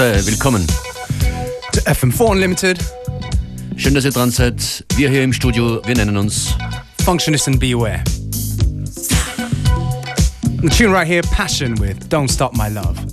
Willkommen. To FM4 Unlimited. Schön, dass ihr dran seid. Wir hier im Studio, wir nennen uns Functionist and Beware. The tune right here, Passion with Don't Stop My Love.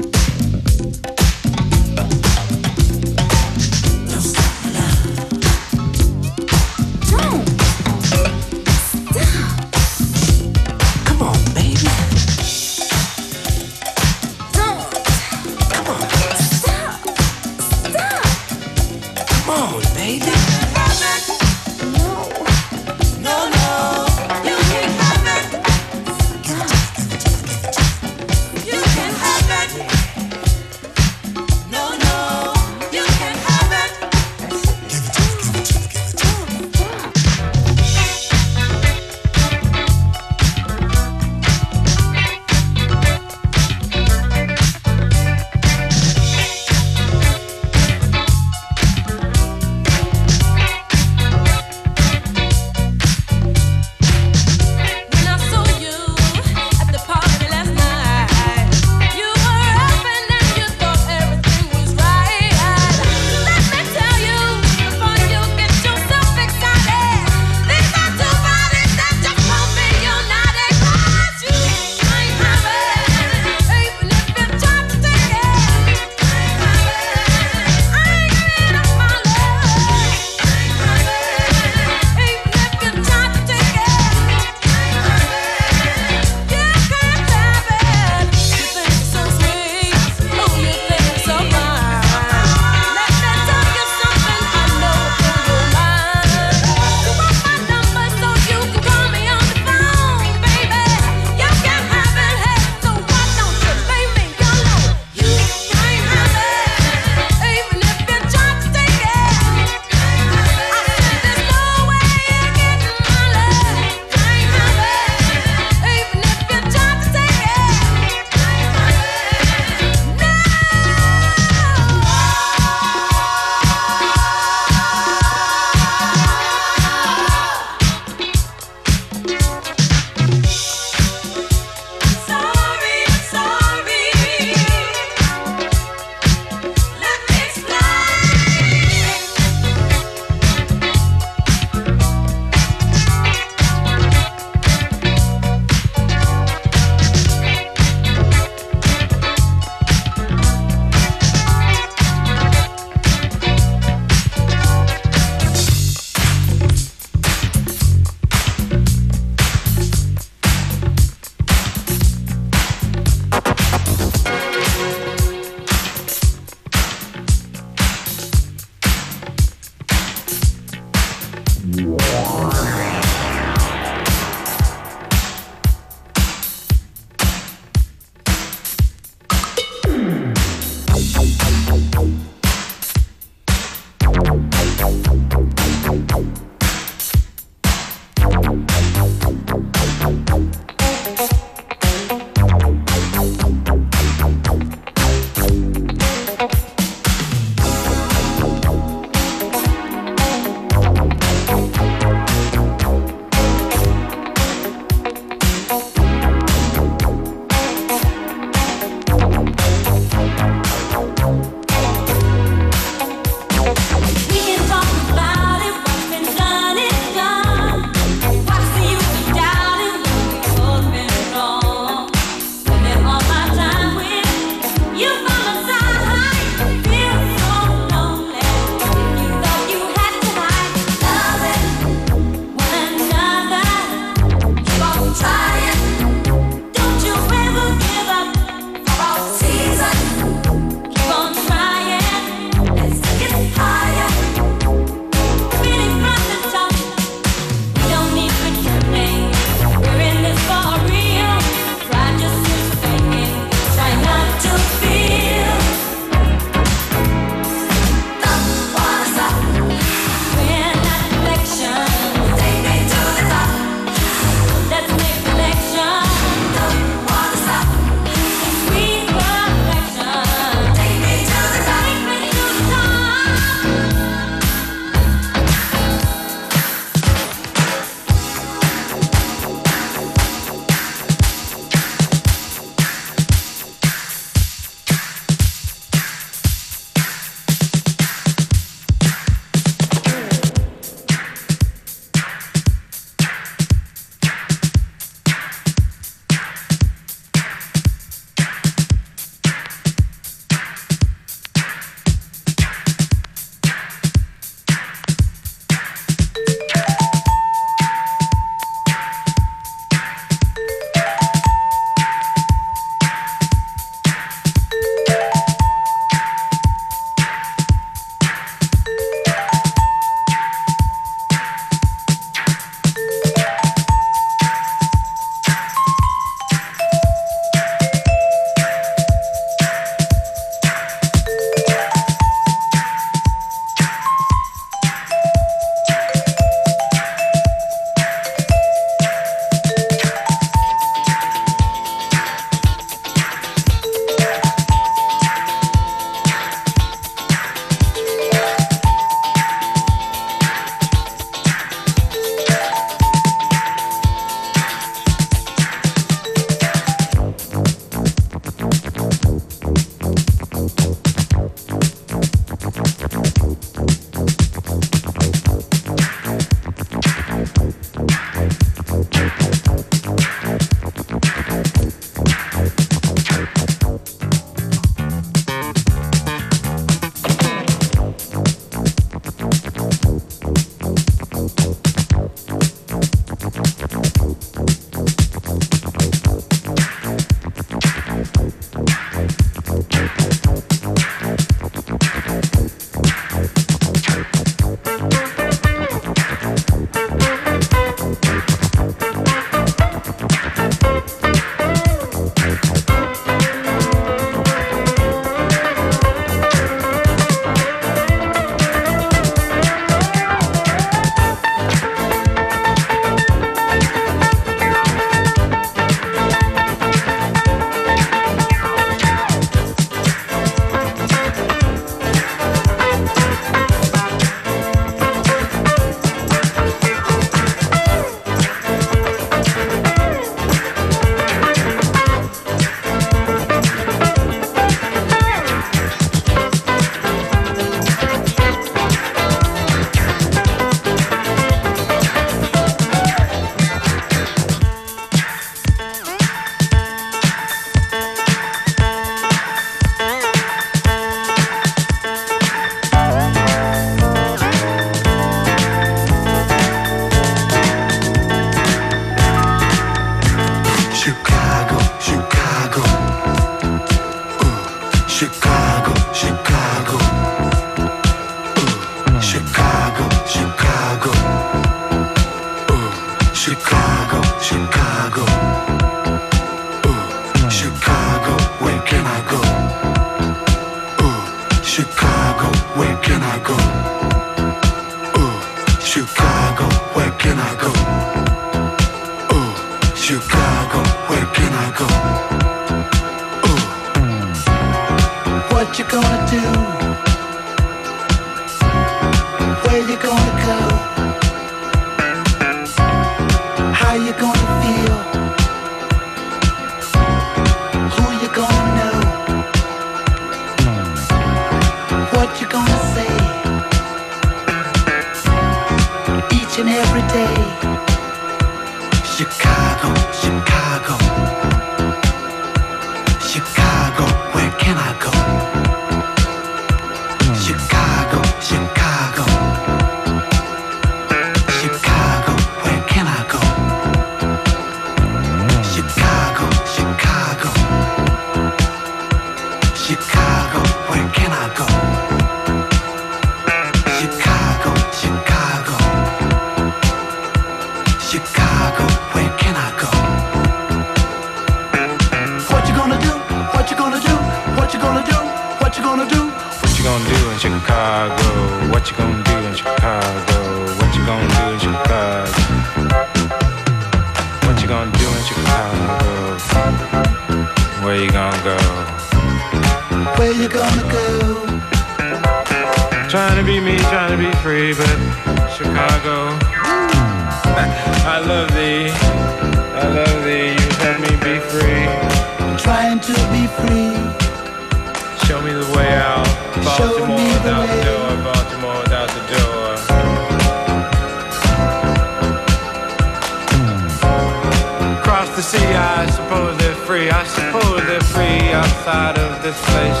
The sea, I suppose they're free. I suppose they're free outside of this place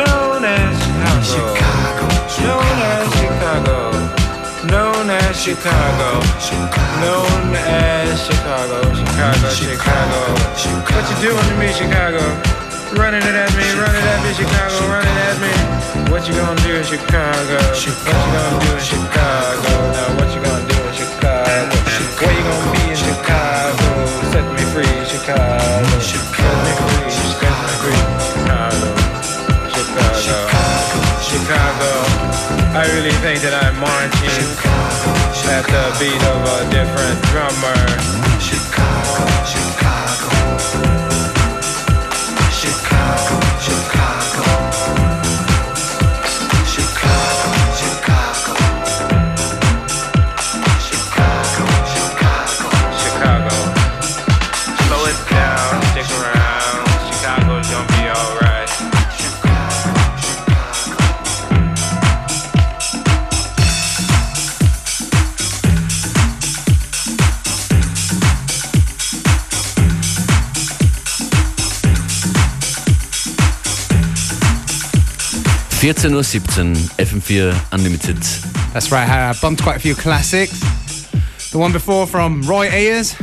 known as Chicago. Known as Chicago. Known as Chicago. Known as Chicago. Chicago, Chicago. What you doing to me, Chicago? Running it at me, running at me, Chicago, running at me. What you gonna do in Chicago? What you gonna do in Chicago? Now what you gonna Chicago. Free, Chicago. Chicago. Chicago. I really think that I'm marching at the beat of a different drummer. Chicago, Chicago. Uhr 17, FM4 Unlimited. That's right, I bumped quite a few classics. The one before from Roy Ayers,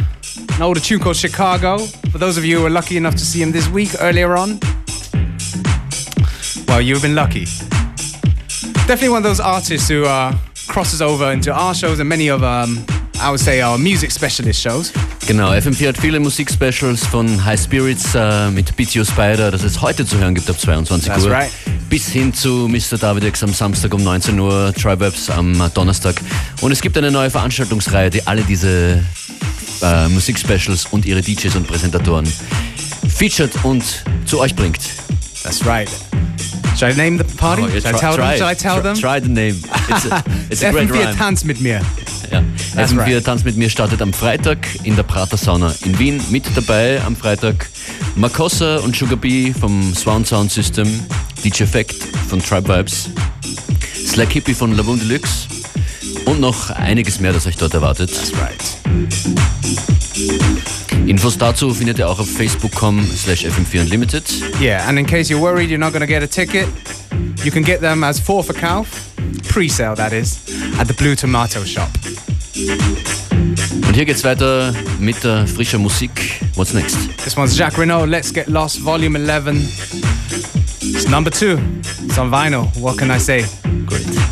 an older tune called Chicago. For those of you who were lucky enough to see him this week earlier on, well, you've been lucky. Definitely one of those artists who uh, crosses over into our shows and many of, um, I would say, our music specialist shows. Genau, FM4 hat viele Musikspecials von High Spirits äh, mit BTO Spider, das es heute zu hören gibt ab 22 That's Uhr, right. Bis hin zu Mr. David X am Samstag um 19 Uhr, Tribebs am Donnerstag. Und es gibt eine neue Veranstaltungsreihe, die alle diese äh, Musikspecials und ihre DJs und Präsentatoren featured und zu euch bringt. That's right. Should I name the party? Oh, Should I tell them? try it. Should I tell Try- them? Try the name. It's a, it's a great FM4 rhyme. Tanz mit mir. Ja. That's FM4 right. Tanz mit mir startet am Freitag in der Prater Sauna in Wien. Mit dabei am Freitag Makossa und Sugar Bee vom Swan Sound System, DJ Effect von Tribe Vibes, Slack Hippie von Laboon Deluxe und noch einiges mehr, das euch dort erwartet. That's right. Infos dazu findet ihr auch auf facebook.com slash fm4 unlimited. Yeah, and in case you're worried you're not going to get a ticket, you can get them as four for Kauf, pre-sale that is, at the Blue Tomato Shop. Und hier geht's weiter mit der frischer Musik. What's next? This one's Jacques Renault, Let's Get Lost, Volume 11. Number two. It's on vinyl. What can I say? Great.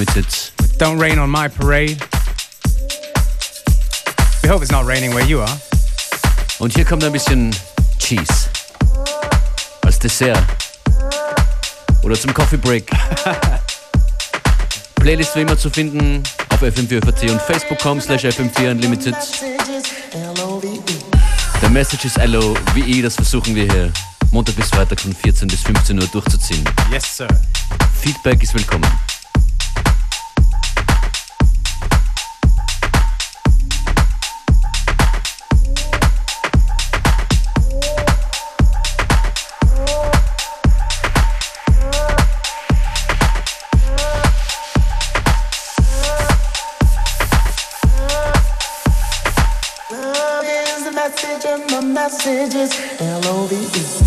FM4 Unlimited. Don't Rain on My Parade. We hope it's not raining where you are. Und hier kommt ein bisschen Cheese. Als Dessert. Oder zum Coffee Break. Playlist wie immer zu finden auf fm4 und facebook.com slash fm4 unlimited. Der Message ist L-O-V-E, das versuchen wir hier Montag bis Freitag von 14 bis 15 Uhr durchzuziehen. Yes, sir. Feedback ist willkommen. My L-O-V-E.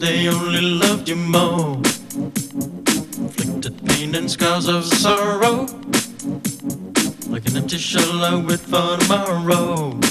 they only loved you more. Inflicted pain and scars of sorrow, like an empty shell I wait for tomorrow.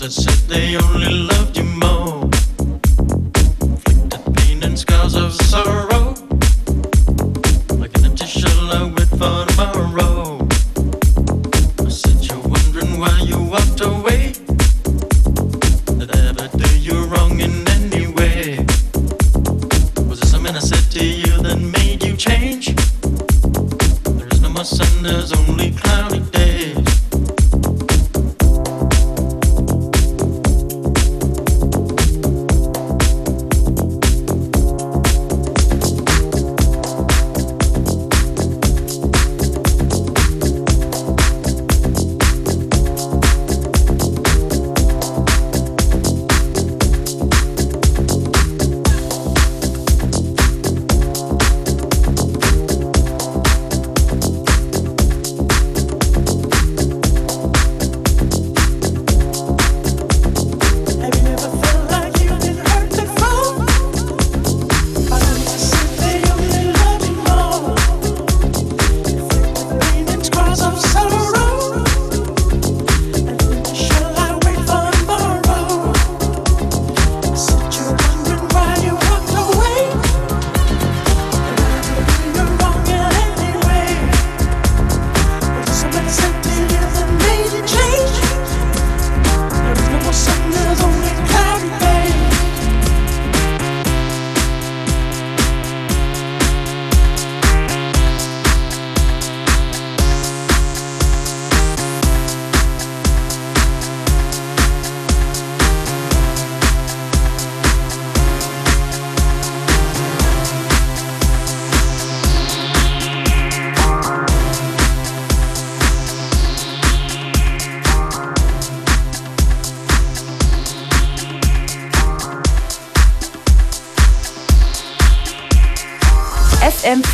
I said they only loved you more.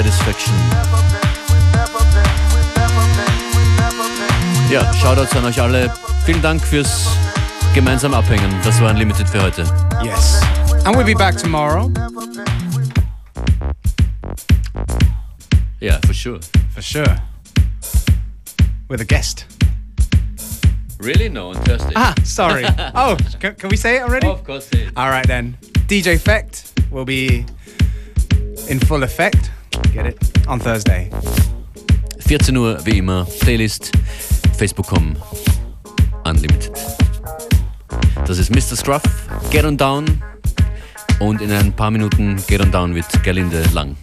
Satisfaction. Ja, Shoutouts an euch alle. Vielen Dank fürs gemeinsam Abhängen. Das war Unlimited für heute. Yes. And we'll be back tomorrow, Yeah, for sure. for sure, with a guest. Really? No, on Thursday. Ah, sorry. oh, can, can we say it already? Of course. it- All right then. DJ Phekt will be in full effect. Get it? On Thursday. 14 Uhr wie immer. Playlist Facebook.com Unlimited. Das ist Mr. Scruff, Get On Down. Und in ein paar Minuten Get On Down mit Gerlinde Lang.